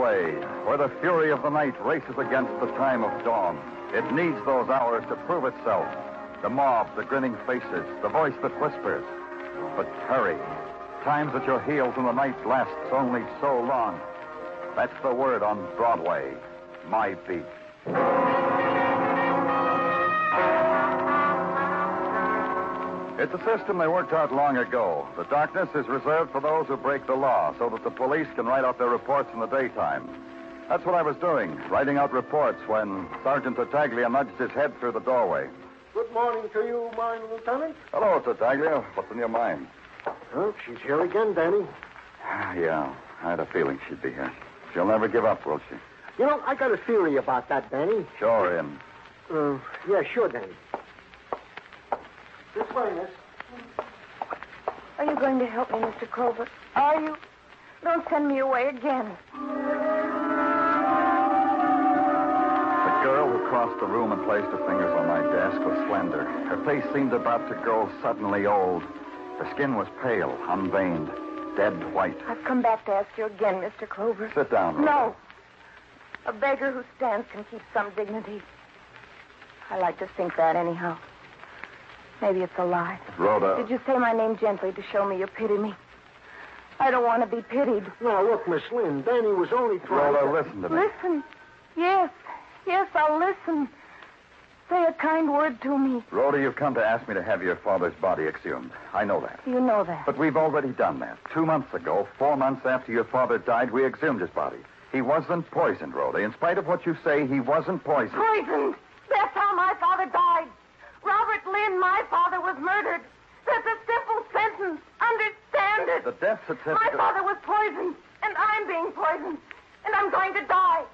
Where the fury of the night races against the time of dawn. It needs those hours to prove itself. The mob, the grinning faces, the voice that whispers. But hurry. Times at your heels in the night lasts only so long. That's the word on Broadway. My beat. It's a system they worked out long ago. The darkness is reserved for those who break the law so that the police can write out their reports in the daytime. That's what I was doing, writing out reports when Sergeant Tartaglia nudged his head through the doorway. Good morning to you, mine lieutenant. Hello, Tartaglia. What's in your mind? Oh, she's here again, Danny. Yeah, I had a feeling she'd be here. She'll never give up, will she? You know, I got a theory about that, Danny. Sure, in. Uh, yeah, sure, Danny. This way, miss. Are you going to help me, Mr. Clover? Are you? Don't send me away again. The girl who crossed the room and placed her fingers on my desk was slender. Her face seemed about to grow suddenly old. Her skin was pale, unveined, dead white. I've come back to ask you again, Mr. Clover. Sit down. Rhoda. No. A beggar who stands can keep some dignity. I like to think that anyhow. Maybe it's a lie. Rhoda. Did you say my name gently to show me you pity me? I don't want to be pitied. No, look, Miss Lynn, Danny was only trying Rhoda, to... listen to me. Listen. Yes. Yes, I'll listen. Say a kind word to me. Rhoda, you've come to ask me to have your father's body exhumed. I know that. You know that. But we've already done that. Two months ago, four months after your father died, we exhumed his body. He wasn't poisoned, Rhoda. In spite of what you say, he wasn't poisoned. Poisoned. That's how my father died. My father, was murdered. That's a simple sentence. Understand it. The death certificate. My father was poisoned, and I'm being poisoned, and I'm going to die.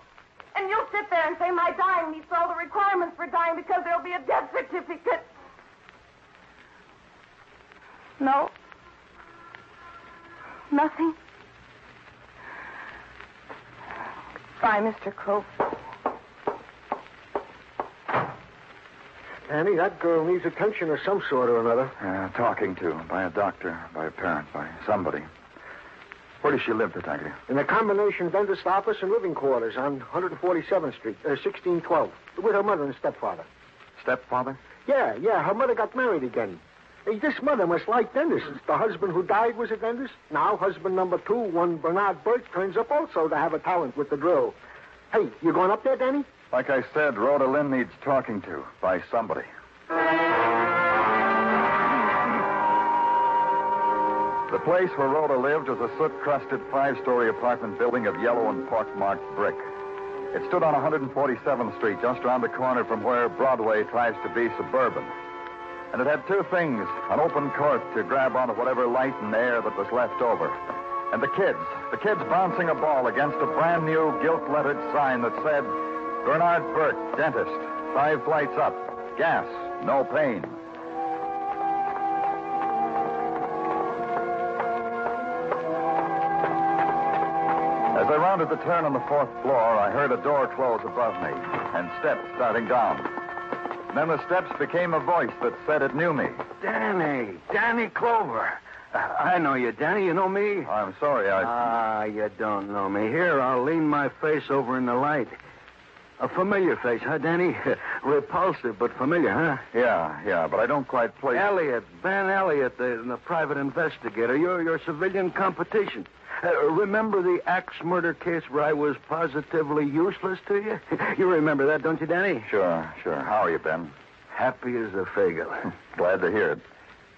And you'll sit there and say my dying meets all the requirements for dying because there'll be a death certificate. No. Nothing. Bye, Mr. Clover. Danny, that girl needs attention of some sort or another. Uh, talking to by a doctor, by a parent, by somebody. Where does she live, Tartaglia? In a combination dentist office and living quarters on 147th Street, uh, 1612, with her mother and stepfather. Stepfather? Yeah, yeah, her mother got married again. Hey, this mother must like dentists. The husband who died was a dentist. Now, husband number two, one Bernard Burke, turns up also to have a talent with the drill. Hey, you going up there, Danny? Like I said, Rhoda Lynn needs talking to by somebody. The place where Rhoda lived was a soot-crusted five-story apartment building of yellow and pock-marked brick. It stood on 147th Street, just around the corner from where Broadway tries to be suburban. And it had two things an open court to grab onto whatever light and air that was left over. And the kids, the kids bouncing a ball against a brand new gilt lettered sign that said, Bernard Burke, dentist, five flights up, gas, no pain. As I rounded the turn on the fourth floor, I heard a door close above me and steps starting down. Then the steps became a voice that said it knew me. Danny, Danny Clover. Uh, I know you, Danny. You know me? I'm sorry, I. Ah, you don't know me. Here, I'll lean my face over in the light. A familiar face, huh, Danny? Repulsive, but familiar, huh? yeah, yeah, but I don't quite place. Elliot, Ben Elliot, the, the private investigator. Your your civilian competition. Uh, remember the axe murder case where I was positively useless to you? you remember that, don't you, Danny? Sure, sure. How are you, Ben? Happy as a fagel. Glad to hear it.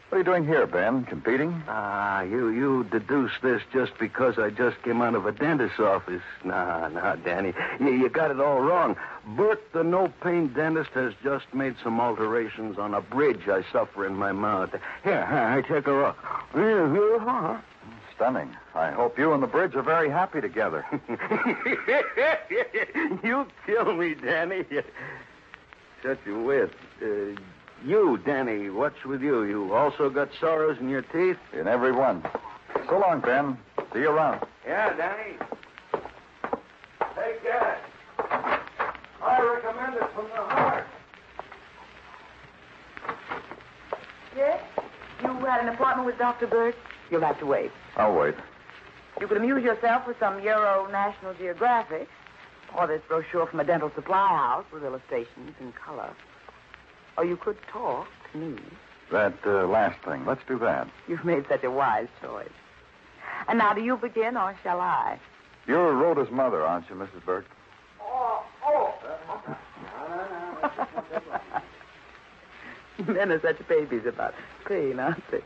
What are you doing here, Ben? Competing? Ah, you you deduce this just because I just came out of a dentist's office. Nah, nah, Danny. You, you got it all wrong. Bert, the no-pain dentist, has just made some alterations on a bridge I suffer in my mouth. Here, here, take a look. Huh? stunning. I hope you and the bridge are very happy together. you kill me, Danny. Such a wit. Uh, you, Danny, what's with you? You also got sorrows in your teeth? In every one. So long, Ben. See you around. Yeah, Danny. Take that. I recommend it from the heart. Yes? You had an appointment with Dr. Burke? You'll have to wait. I'll wait. You could amuse yourself with some Euro National Geographic or this brochure from a dental supply house with illustrations in color. Or you could talk to me. That uh, last thing. Let's do that. You've made such a wise choice. And now, do you begin or shall I? You're Rhoda's mother, aren't you, Mrs. Burke? Oh, oh. Men are such babies about pain, aren't they?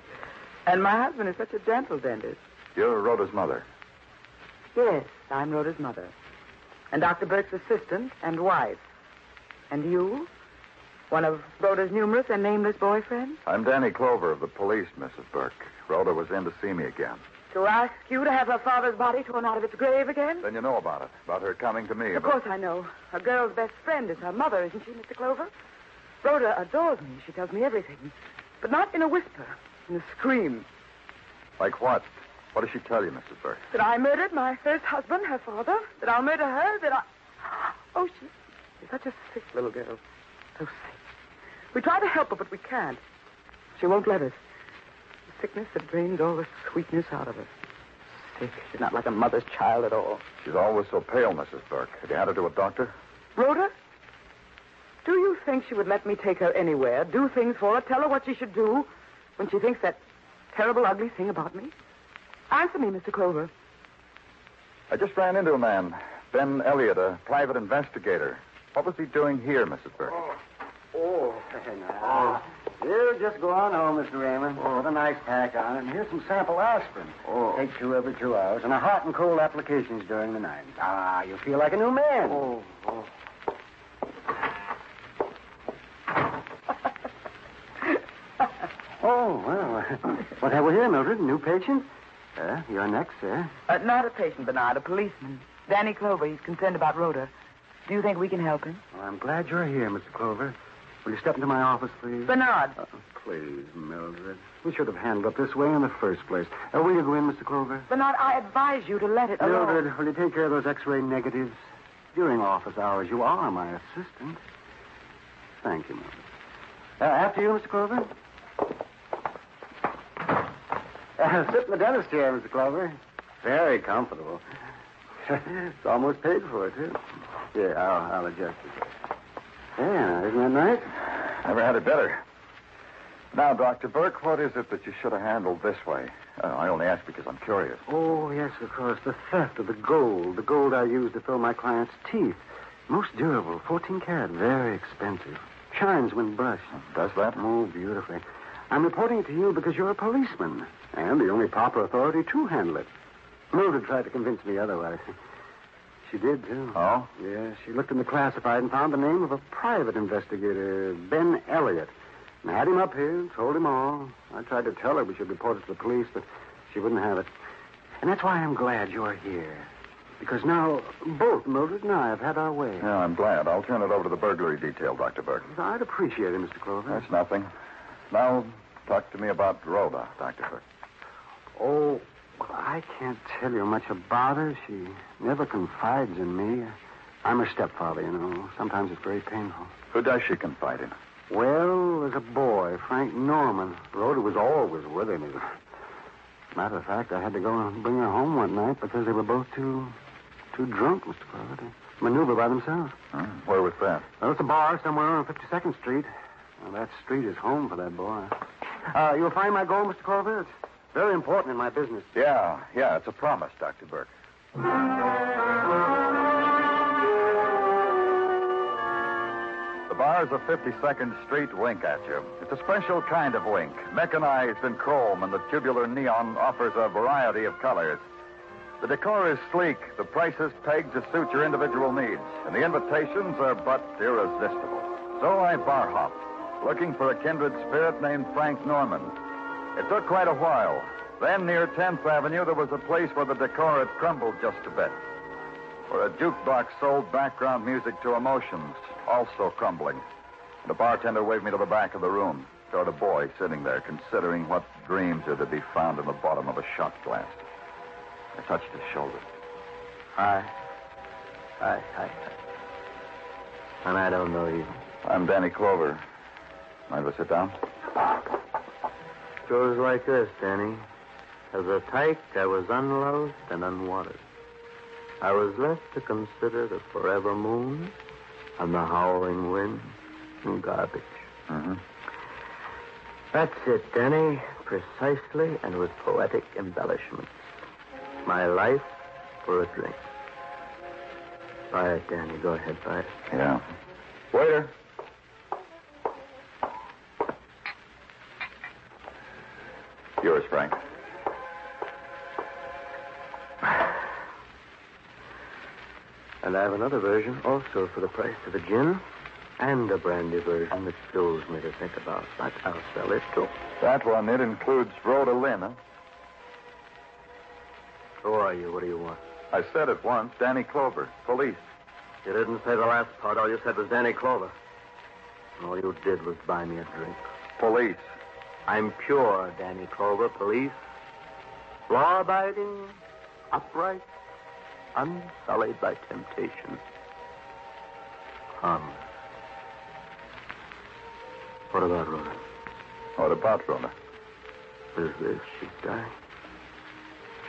And my husband is such a dental dentist. You're Rhoda's mother. Yes, I'm Rhoda's mother. And Dr. Burke's assistant and wife. And you? One of Rhoda's numerous and nameless boyfriends? I'm Danny Clover of the police, Mrs. Burke. Rhoda was in to see me again. To ask you to have her father's body torn out of its grave again? Then you know about it, about her coming to me. Of but- course I know. A girl's best friend is her mother, isn't she, Mr. Clover? Rhoda adores me. She tells me everything. But not in a whisper, in a scream. Like what? What does she tell you, Mrs. Burke? That I murdered my first husband, her father. That I'll murder her. That I. Oh, she, she's such a sick little girl. So sick. We try to help her, but we can't. She won't let us. The sickness that drains all the sweetness out of her. Sick. She's not like a mother's child at all. She's always so pale, Mrs. Burke. Have you had her to a doctor? Rhoda? Do you think she would let me take her anywhere, do things for her, tell her what she should do when she thinks that terrible, ugly thing about me? Answer me, Mr. Clover. I just ran into a man, Ben Elliott, a private investigator. What was he doing here, Mrs. Burke? Oh, now. You just go on home, Mr. Raymond. Put a nice pack on it, and here's some sample aspirin. Oh. Take two every two hours, and a hot and cold applications during the night. Ah, you'll feel like a new man. Oh, oh. Oh, well. what have we here, Mildred? A New patient? Uh, you're next, sir. Uh, not a patient, Bernard, a policeman. Danny Clover. He's concerned about Rhoda. Do you think we can help him? Well, I'm glad you're here, Mr. Clover. Will you step into my office, please? Bernard. Uh, please, Mildred. We should have handled it this way in the first place. Uh, will you go in, Mr. Clover? Bernard, I advise you to let it alone. Mildred, will you take care of those x-ray negatives? During office hours, you are my assistant. Thank you, Mildred. Uh, after you, Mr. Clover. Uh, sit in the dentist chair, Mr. Clover. Very comfortable. it's almost paid for, too. Yeah, I'll, I'll adjust it. Yeah, isn't that nice? Never had it better. Now, Dr. Burke, what is it that you should have handled this way? Uh, I only ask because I'm curious. Oh, yes, of course. The theft of the gold. The gold I used to fill my client's teeth. Most durable. 14 karat. Very expensive. Shines when brushed. Does that? Oh, beautifully. I'm reporting it to you because you're a policeman. And the only proper authority to handle it. Mildred tried to convince me otherwise. She did, too. Oh? Yes, she looked in the classified and found the name of a private investigator, Ben Elliott. And I had him up here, told him all. I tried to tell her we should report it to the police, but she wouldn't have it. And that's why I'm glad you're here. Because now both Mildred and I have had our way. Yeah, I'm glad. I'll turn it over to the burglary detail, Dr. Burke. I'd appreciate it, Mr. Clover. That's nothing. Now, talk to me about Rhoda, Dr. Burke. Oh, well, I can't tell you much about her. She never confides in me. I'm her stepfather, you know. Sometimes it's very painful. Who does she confide in? Well, as a boy, Frank Norman. Rhoda was always with him. Matter of fact, I had to go and bring her home one night because they were both too too drunk, Mr. Clover, to maneuver by themselves. Huh? Where was that? Well, it's a bar somewhere on 52nd Street. Well, that street is home for that boy. Uh, you'll find my gold, Mr. It's very important in my business. Yeah, yeah, it's a promise, Dr. Burke. The bars of 52nd Street wink at you. It's a special kind of wink, mechanized in chrome, and the tubular neon offers a variety of colors. The decor is sleek, the prices pegged to suit your individual needs, and the invitations are but irresistible. So I bar hopped, looking for a kindred spirit named Frank Norman. It took quite a while, Then near 10th Avenue, there was a place where the decor had crumbled just a bit. Where a jukebox sold background music to emotions, also crumbling. And a bartender waved me to the back of the room, toward a boy sitting there considering what dreams are to be found in the bottom of a shot glass. I touched his shoulder. Hi. Hi, hi, hi. And I don't know you. I'm Danny Clover. Mind if I sit down? Goes like this, Danny. As a tyke, I was unloved and unwanted. I was left to consider the forever moon and the howling wind and garbage. Mm-hmm. That's it, Danny. Precisely and with poetic embellishments. My life for a drink. Buy it, Danny. Go ahead, buy it. Yeah. Waiter. Yours, Frank. And I have another version also for the price of a gin. And a brandy version that fills me to think about. But I'll sell it too. That one, it includes Rhoda Lynn, huh? Who are you? What do you want? I said it once. Danny Clover, police. You didn't say the last part. All you said was Danny Clover. All you did was buy me a drink. Police. I'm pure, Danny Clover, police. Law abiding, upright, unsullied by temptation. Harmless. What about Rhoda? What about Rhoda? Is this? She's dying.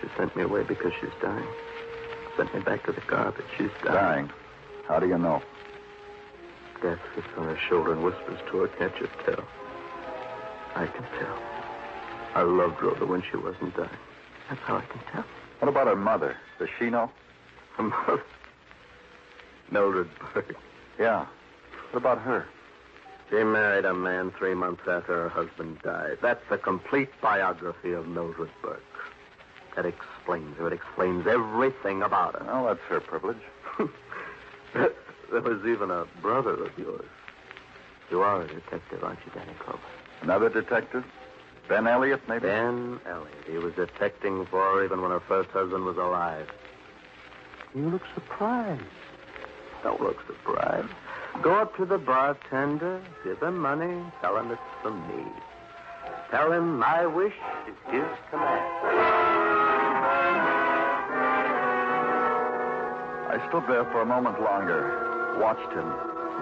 She sent me away because she's dying. Sent me back to the garbage. She's dying. Dying. How do you know? Death sits on her shoulder and whispers to her, can't you tell? I can tell. I loved Rhoda when she wasn't dying. That's how I can tell. What about her mother? Does she know? Her mother. Mildred Burke. Yeah. What about her? She married a man three months after her husband died. That's a complete biography of Mildred Burke. That explains her. It explains everything about her. Well, that's her privilege. there was even a brother of yours. You are a detective, aren't you, Danny Clover? Another detective? Ben Elliott, maybe? Ben Elliott. He was detecting for her even when her first husband was alive. You look surprised. Don't look surprised. Go up to the bartender, give him money, tell him it's from me. Tell him my wish is his command. I stood there for a moment longer, watched him,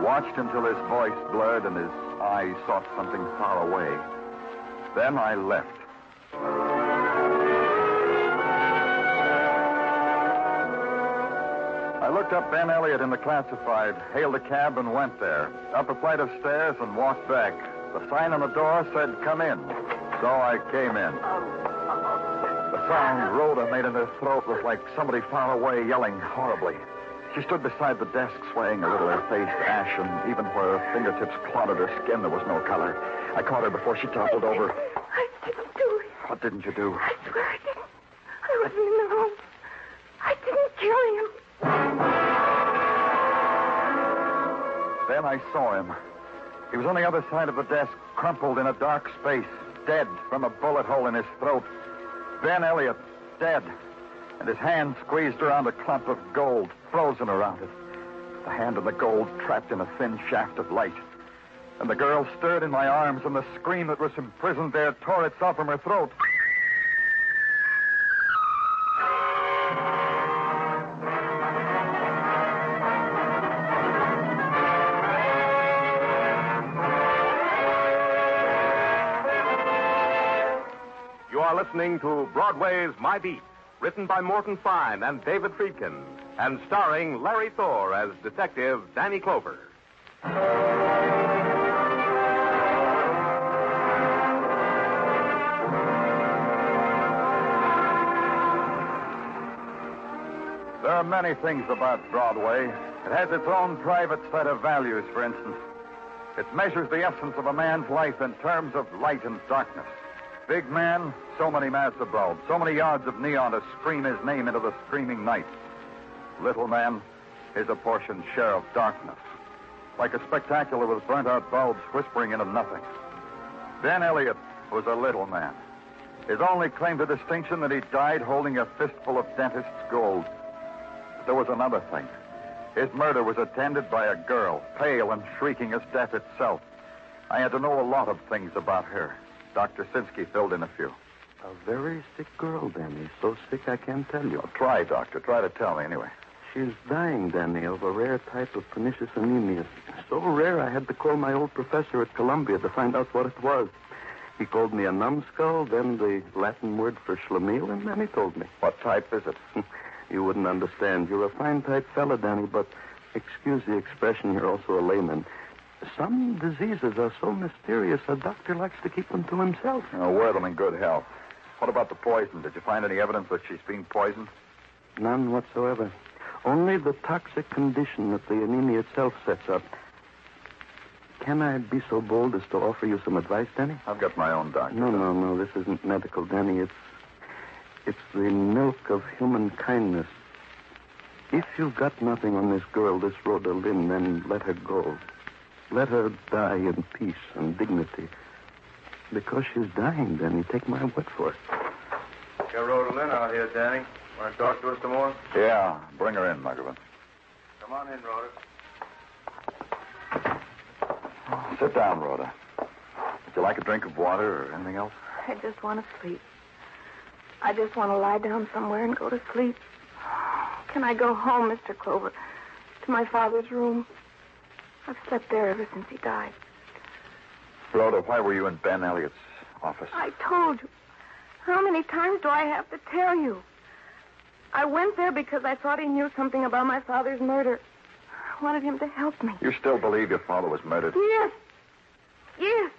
watched until his voice blurred and his eyes sought something far away. Then I left. I looked up Ben Elliott in the classified, hailed a cab, and went there. Up a flight of stairs and walked back. The sign on the door said, Come in. So I came in. The sound Rhoda made in her throat was like somebody far away yelling horribly. She stood beside the desk, swaying a little, her face ashen. Even where her fingertips clotted her skin, there was no color. I caught her before she toppled over. I didn't do it. What didn't you do? I swear I didn't. I wasn't in the room. I didn't kill him. Then I saw him. He was on the other side of the desk, crumpled in a dark space, dead from a bullet hole in his throat. Ben Elliott, dead. And his hand squeezed around a clump of gold, frozen around it. The hand and the gold trapped in a thin shaft of light. And the girl stirred in my arms, and the scream that was imprisoned there tore itself from her throat. You are listening to Broadway's My Beat, written by Morton Fine and David Friedkin, and starring Larry Thor as Detective Danny Clover. There are many things about Broadway. It has its own private set of values, for instance. It measures the essence of a man's life in terms of light and darkness. Big man, so many of bulbs, so many yards of neon to scream his name into the screaming night. Little man, his apportioned share of darkness. Like a spectacular with burnt out bulbs whispering into nothing. Ben Elliott was a little man. His only claim to distinction that he died holding a fistful of dentist's gold. But there was another thing. His murder was attended by a girl, pale and shrieking as death itself. I had to know a lot of things about her. Dr. Sinsky filled in a few. A very sick girl, Danny. So sick I can't tell you. Well, try, Doctor. Try to tell me anyway. She's dying, Danny, of a rare type of pernicious anemia. So rare I had to call my old professor at Columbia to find out what it was. He called me a numbskull, then the Latin word for schlemiel, and then he told me. What type is it? you wouldn't understand. You're a fine type fella, Danny, but excuse the expression, you're also a layman. Some diseases are so mysterious a doctor likes to keep them to himself. Oh, wear them in good health. What about the poison? Did you find any evidence that she's been poisoned? None whatsoever. Only the toxic condition that the anemia itself sets up. Can I be so bold as to offer you some advice, Danny? I've got my own doctor. No, no, no. This isn't medical, Danny. It's it's the milk of human kindness. If you've got nothing on this girl, this Rhoda Lynn, then let her go. Let her die in peace and dignity. Because she's dying, Danny. Take my word for it. Got Rhoda Lynn out here, Danny. Want to talk to us some more? Yeah, bring her in, Muggavan. Come on in, Rhoda. Sit down, Rhoda. Would you like a drink of water or anything else? I just want to sleep. I just want to lie down somewhere and go to sleep. Can I go home, Mr. Clover? To my father's room? I've slept there ever since he died. Rhoda, why were you in Ben Elliott's office? I told you. How many times do I have to tell you? I went there because I thought he knew something about my father's murder. I wanted him to help me. You still believe your father was murdered? Yes. Yes.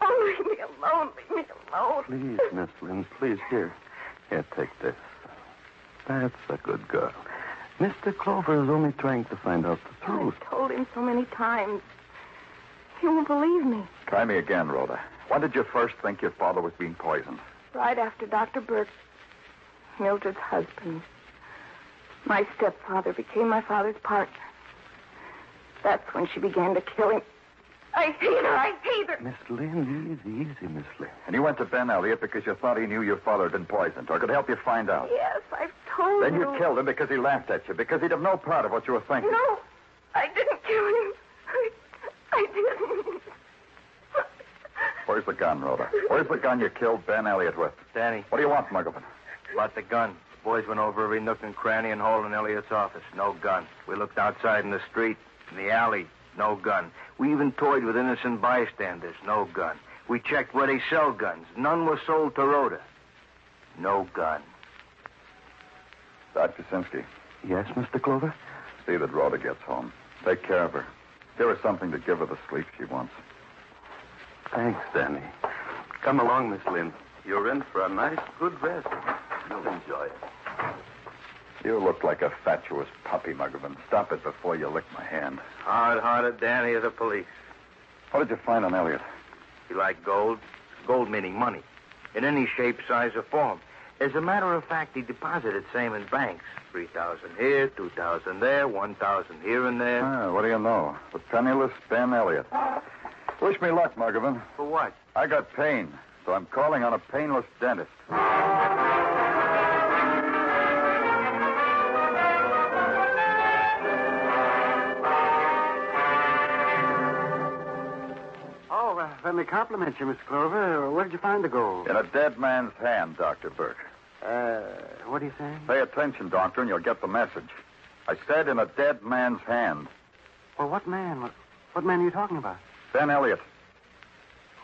Oh, leave me alone. Leave me alone. Please, Miss Lynn, please, here. Here, take this. That's a good girl. Mr. Clover is only trying to find out the truth. I've told him so many times. He won't believe me. Try me again, Rhoda. When did you first think your father was being poisoned? Right after Dr. Burke, Mildred's husband. My stepfather became my father's partner. That's when she began to kill him. I hate her. I hate her. Miss Lynn, easy, easy, Miss Lynn. And you went to Ben Elliott because you thought he knew your father had been poisoned or could help you find out. Yes, I've told him. Then you. you killed him because he laughed at you, because he'd have no part of what you were thinking. No, I didn't kill him. I, I didn't. Where's the gun, Rhoda? Where's the gun you killed Ben Elliott with? Danny, What do you want, Muggavan? about the gun. The boys went over every nook and cranny and hole in Elliott's office. No gun. We looked outside in the street, in the alley. No gun. We even toyed with innocent bystanders. No gun. We checked where they sell guns. None were sold to Rhoda. No gun. Dr. Sinsky, Yes, Mr. Clover? see that Rhoda gets home. Take care of her. Give her something to give her the sleep she wants. Thanks, Danny. Come along, Miss Lynn. You're in for a nice, good rest. You'll enjoy it. You look like a fatuous puppy, Muggavan. Stop it before you lick my hand. Hard-hearted Danny of the police. What did you find on Elliot? He liked gold? Gold meaning money. In any shape, size, or form. As a matter of fact, he deposited same in banks. 3000 here, 2000 there, 1000 here and there. Ah, what do you know? The penniless Ben Elliot. Wish me luck, Muggavan. For what? I got pain, so I'm calling on a painless dentist. Let me compliment you, Miss Clover. Where did you find the gold? In a dead man's hand, Dr. Burke. Uh, what are you saying? Pay attention, Doctor, and you'll get the message. I said in a dead man's hand. Well, what man? What, what man are you talking about? Ben Elliott.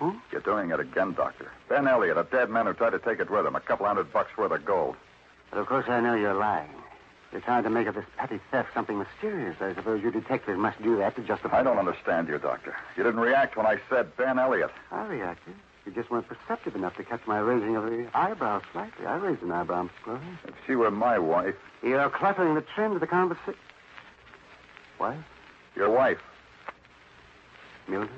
Who? You're doing it again, Doctor. Ben Elliott, a dead man who tried to take it with him. A couple hundred bucks worth of gold. But of course, I know you're lying. You're trying to make of this petty theft something mysterious. I suppose you detectives must do that to justify. I don't understand you, Doctor. You didn't react when I said Ben Elliott. I reacted. You just weren't perceptive enough to catch my raising of the eyebrows slightly. I raised an eyebrow, Clover. If she were my wife, You're cluttering the trend of the conversation. What? your wife, Mildred?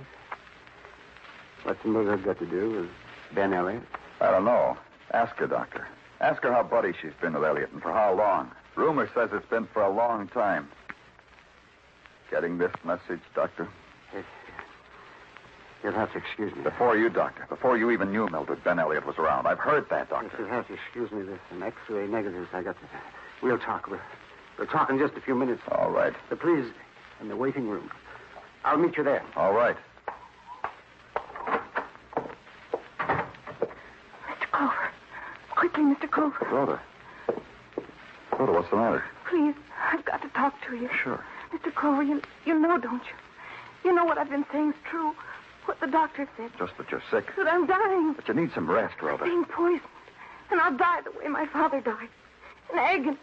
What's Mildred got to do with Ben Elliott? I don't know. Ask her, Doctor. Ask her how buddy she's been with Elliott and for how long. Rumor says it's been for a long time. Getting this message, Doctor? Yes. You'll have to excuse me. Before you, Doctor. Before you even knew Mildred, Ben Elliott was around. I've heard that, Doctor. You'll have to excuse me. There's some X-ray negatives I got to... We'll talk. We'll, we'll talk in just a few minutes. All right. But please, in the waiting room. I'll meet you there. All right. Mr. Clover. Quickly, Mr. Clover. Rhoda. What's the matter? Please, I've got to talk to you. Sure. Mr. Clover, you, you know, don't you? You know what I've been saying is true. What the doctor said. Just that you're sick. That I'm dying. But you need some rest, Rhoda. Being poisoned. And I'll die the way my father died. In agony.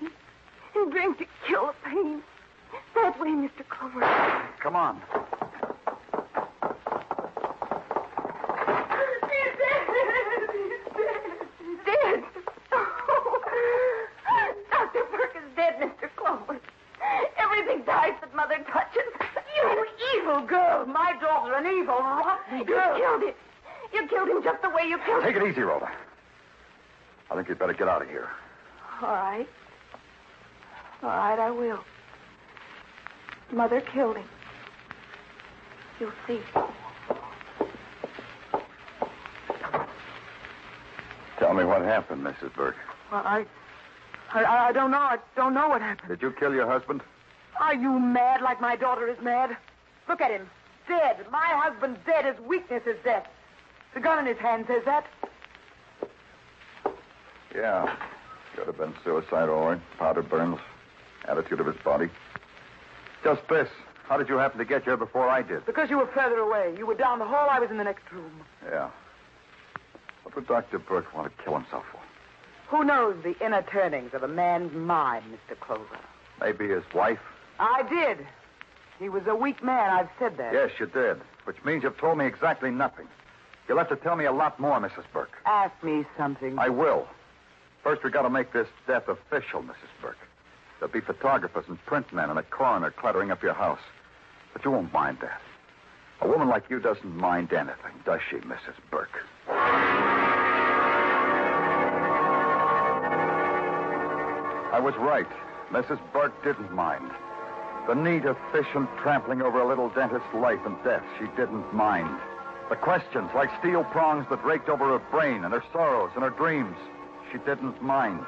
In drink to kill the pain. That way, Mr. Clover. Come on. He's dead. He's dead. Oh. Dr. Burke is dead, Mr. Clover. Everything dies that Mother touches. You evil girl. My daughter, an evil, rotten girl. You killed him. You killed him just the way you killed Take it easy, Rhoda. I think you'd better get out of here. All right. All right, I will. Mother killed him. You'll see. Tell me what happened, Mrs. Burke. Well, I, I, I don't know. I don't know what happened. Did you kill your husband? Are you mad like my daughter is mad? Look at him. Dead. My husband dead. His weakness is death. The gun in his hand says that. Yeah. Could have been suicide, all right. Powder burns. Attitude of his body. Just this. How did you happen to get here before I did? Because you were further away. You were down the hall. I was in the next room. Yeah. What would Dr. Burke want to kill himself for? Who knows the inner turnings of a man's mind, Mr. Clover? Maybe his wife? I did. He was a weak man. I've said that. Yes, you did. Which means you've told me exactly nothing. You'll have to tell me a lot more, Mrs. Burke. Ask me something. I will. First, we've got to make this death official, Mrs. Burke. There'll be photographers and print men and a coroner cluttering up your house. But you won't mind that. A woman like you doesn't mind anything, does she, Mrs. Burke? I was right. Mrs. Burke didn't mind. The neat, efficient trampling over a little dentist's life and death, she didn't mind. The questions, like steel prongs that raked over her brain and her sorrows and her dreams, she didn't mind.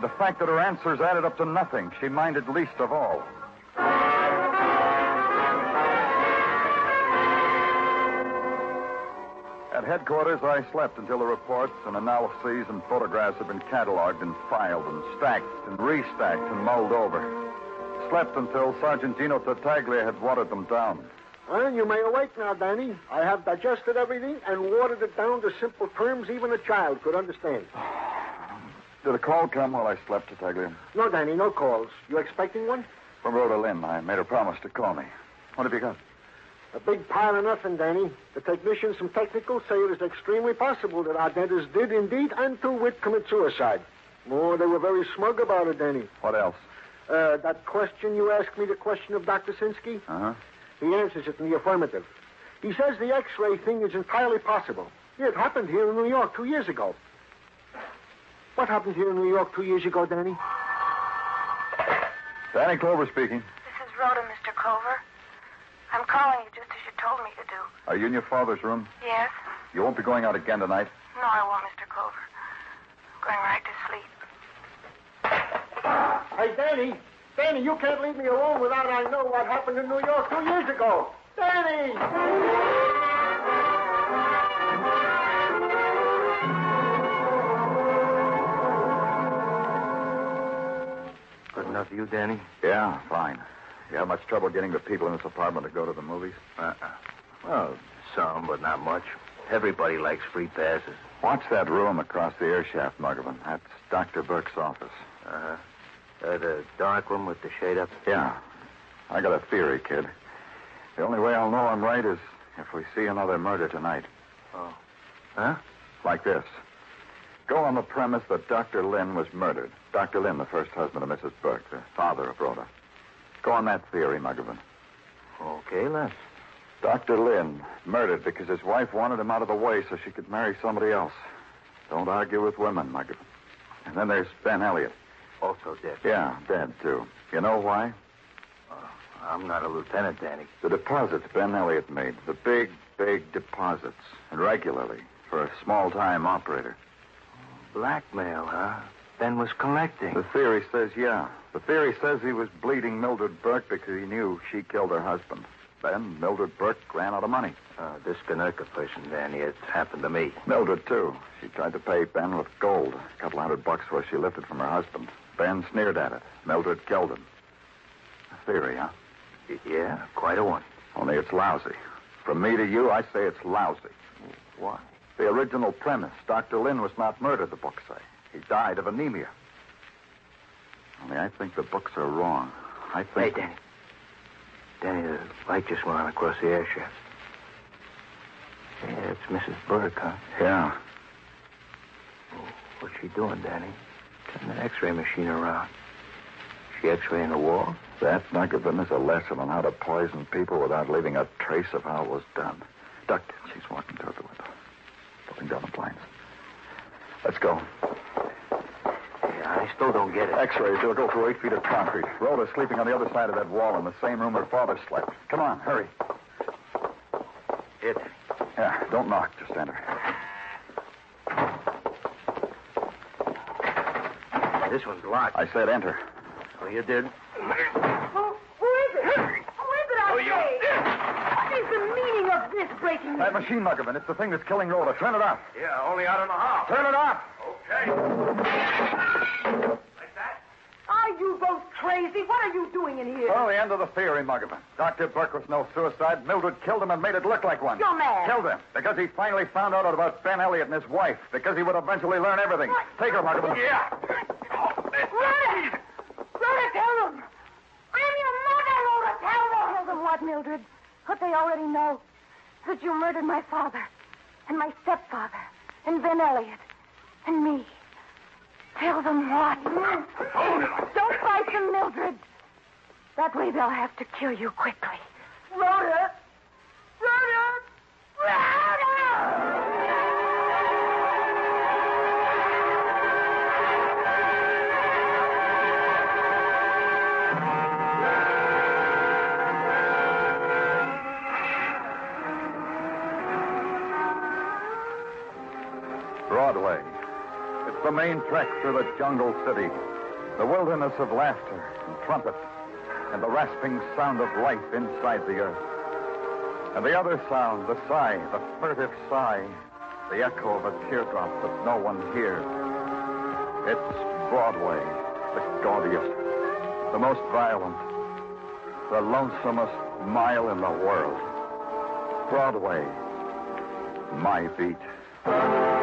The fact that her answers added up to nothing, she minded least of all. At headquarters, I slept until the reports and analyses and photographs had been cataloged and filed and stacked and restacked and mulled over. Slept until Sergeant Gino Tartaglia had watered them down. Well, you may awake now, Danny. I have digested everything and watered it down to simple terms even a child could understand. Did a call come while I slept, Tartaglia? No, Danny, no calls. You expecting one? From Rhoda Lynn. I made her promise to call me. What have you got? A big pile of nothing, Danny. The technicians from technical say it is extremely possible that our dentist did indeed and to wit commit suicide. More, they were very smug about it, Danny. What else? Uh, that question you asked me, the question of Dr. Sinsky, Uh huh. He answers it in the affirmative. He says the X-ray thing is entirely possible. It happened here in New York two years ago. What happened here in New York two years ago, Danny? Danny Clover speaking. This is Rhoda, Mr. Clover. I'm calling you just as you told me to do. Are you in your father's room? Yes? You won't be going out again tonight? No, I won't, Mr. Clover. I'm going right to sleep. Hey, Danny. Danny, you can't leave me alone without I know what happened in New York two years ago. Danny! Good enough for you, Danny? Yeah, fine. You have much trouble getting the people in this apartment to go to the movies? Uh-uh. Well, some, but not much. Everybody likes free passes. Watch that room across the air shaft, Muggavan. That's Dr. Burke's office. Uh-huh. Uh, the dark room with the shade up? Yeah. I got a theory, kid. The only way I'll know I'm right is if we see another murder tonight. Oh. Huh? Like this. Go on the premise that Dr. Lynn was murdered. Dr. Lynn, the first husband of Mrs. Burke, the father of Rhoda. Go on that theory, Muggavan. Okay, let's. Dr. Lynn murdered because his wife wanted him out of the way so she could marry somebody else. Don't argue with women, Muggavan. And then there's Ben Elliott. Also dead. Yeah, dead, too. You know why? I'm not a lieutenant, Danny. The deposits Ben Elliott made, the big big deposits, and regularly, for a small time operator. Blackmail, huh? Ben was collecting. The theory says yeah. The theory says he was bleeding Mildred Burke because he knew she killed her husband. Then Mildred Burke ran out of money. Uh, this Kanuka person, Danny, it happened to me. Mildred, too. She tried to pay Ben with gold. A couple hundred bucks worth she lifted from her husband. Ben sneered at it. Mildred killed him. A theory, huh? Yeah, quite a one. Only it's lousy. From me to you, I say it's lousy. Why? The original premise, Dr. Lynn was not murdered, the books say. He died of anemia. Only I think the books are wrong. I Hey, think... Danny. Danny, the light just went on across the air shaft. Yeah, it's Mrs. Burke, huh? Yeah. What's she doing, Danny? Turn the x-ray machine around. She x-raying the wall? That, Muggavan, is a lesson on how to poison people without leaving a trace of how it was done. Duck, she's walking toward the window. Pulling down the blinds. Let's go. Yeah, I still don't get it. X-rays, they'll go through eight feet of concrete. Rhoda's sleeping on the other side of that wall in the same room her father slept. Come on, hurry. Danny. Yeah, don't knock. Just enter. This one's locked. I said enter. Oh, you did? Who, who is it? Who is it, I oh, say? What is the meaning of this breaking That machine, Muggavan, it's the thing that's killing Rhoda. Turn it off. Yeah, only I don't know how. Turn it off. Okay. Like that? Are you both crazy? What are you doing in here? Well, the end of the theory, Muggavan. Dr. Burke was no suicide. Mildred killed him and made it look like one. You're mad. Killed him because he finally found out about Ben Elliott and his wife. Because he would eventually learn everything. What? Take her, Muggavan. Yeah. Rhoda! Rhoda, tell them! I'm your mother, Rhoda, tell them! Tell them what, Mildred? What they already know. That you murdered my father, and my stepfather, and Ben Elliott, and me. Tell them what? Don't fight them, Mildred. That way they'll have to kill you quickly. Rhoda! Rhoda! Rhoda! It's the main trek through the jungle city, the wilderness of laughter and trumpets, and the rasping sound of life inside the earth. And the other sound, the sigh, the furtive sigh, the echo of a teardrop that no one hears. It's Broadway, the gaudiest, the most violent, the lonesomest mile in the world. Broadway, my beat.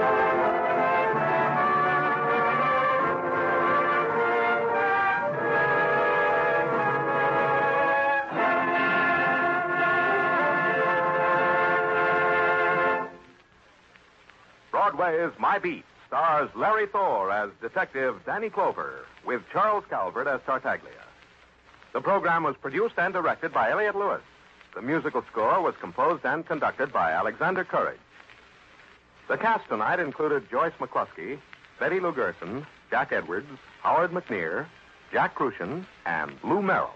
Broadway's My Beat stars Larry Thor as Detective Danny Clover with Charles Calvert as Tartaglia. The program was produced and directed by Elliot Lewis. The musical score was composed and conducted by Alexander Courage. The cast tonight included Joyce McCluskey, Betty Lou Gerson, Jack Edwards, Howard McNear, Jack Kruschen, and Lou Merrill.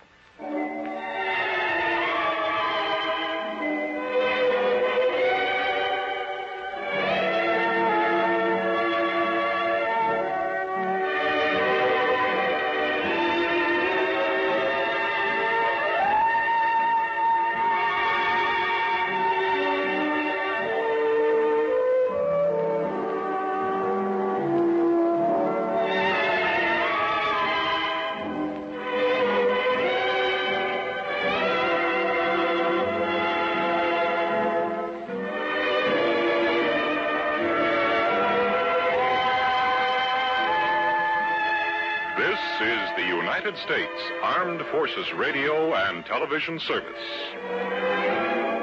Forces Radio and Television Service.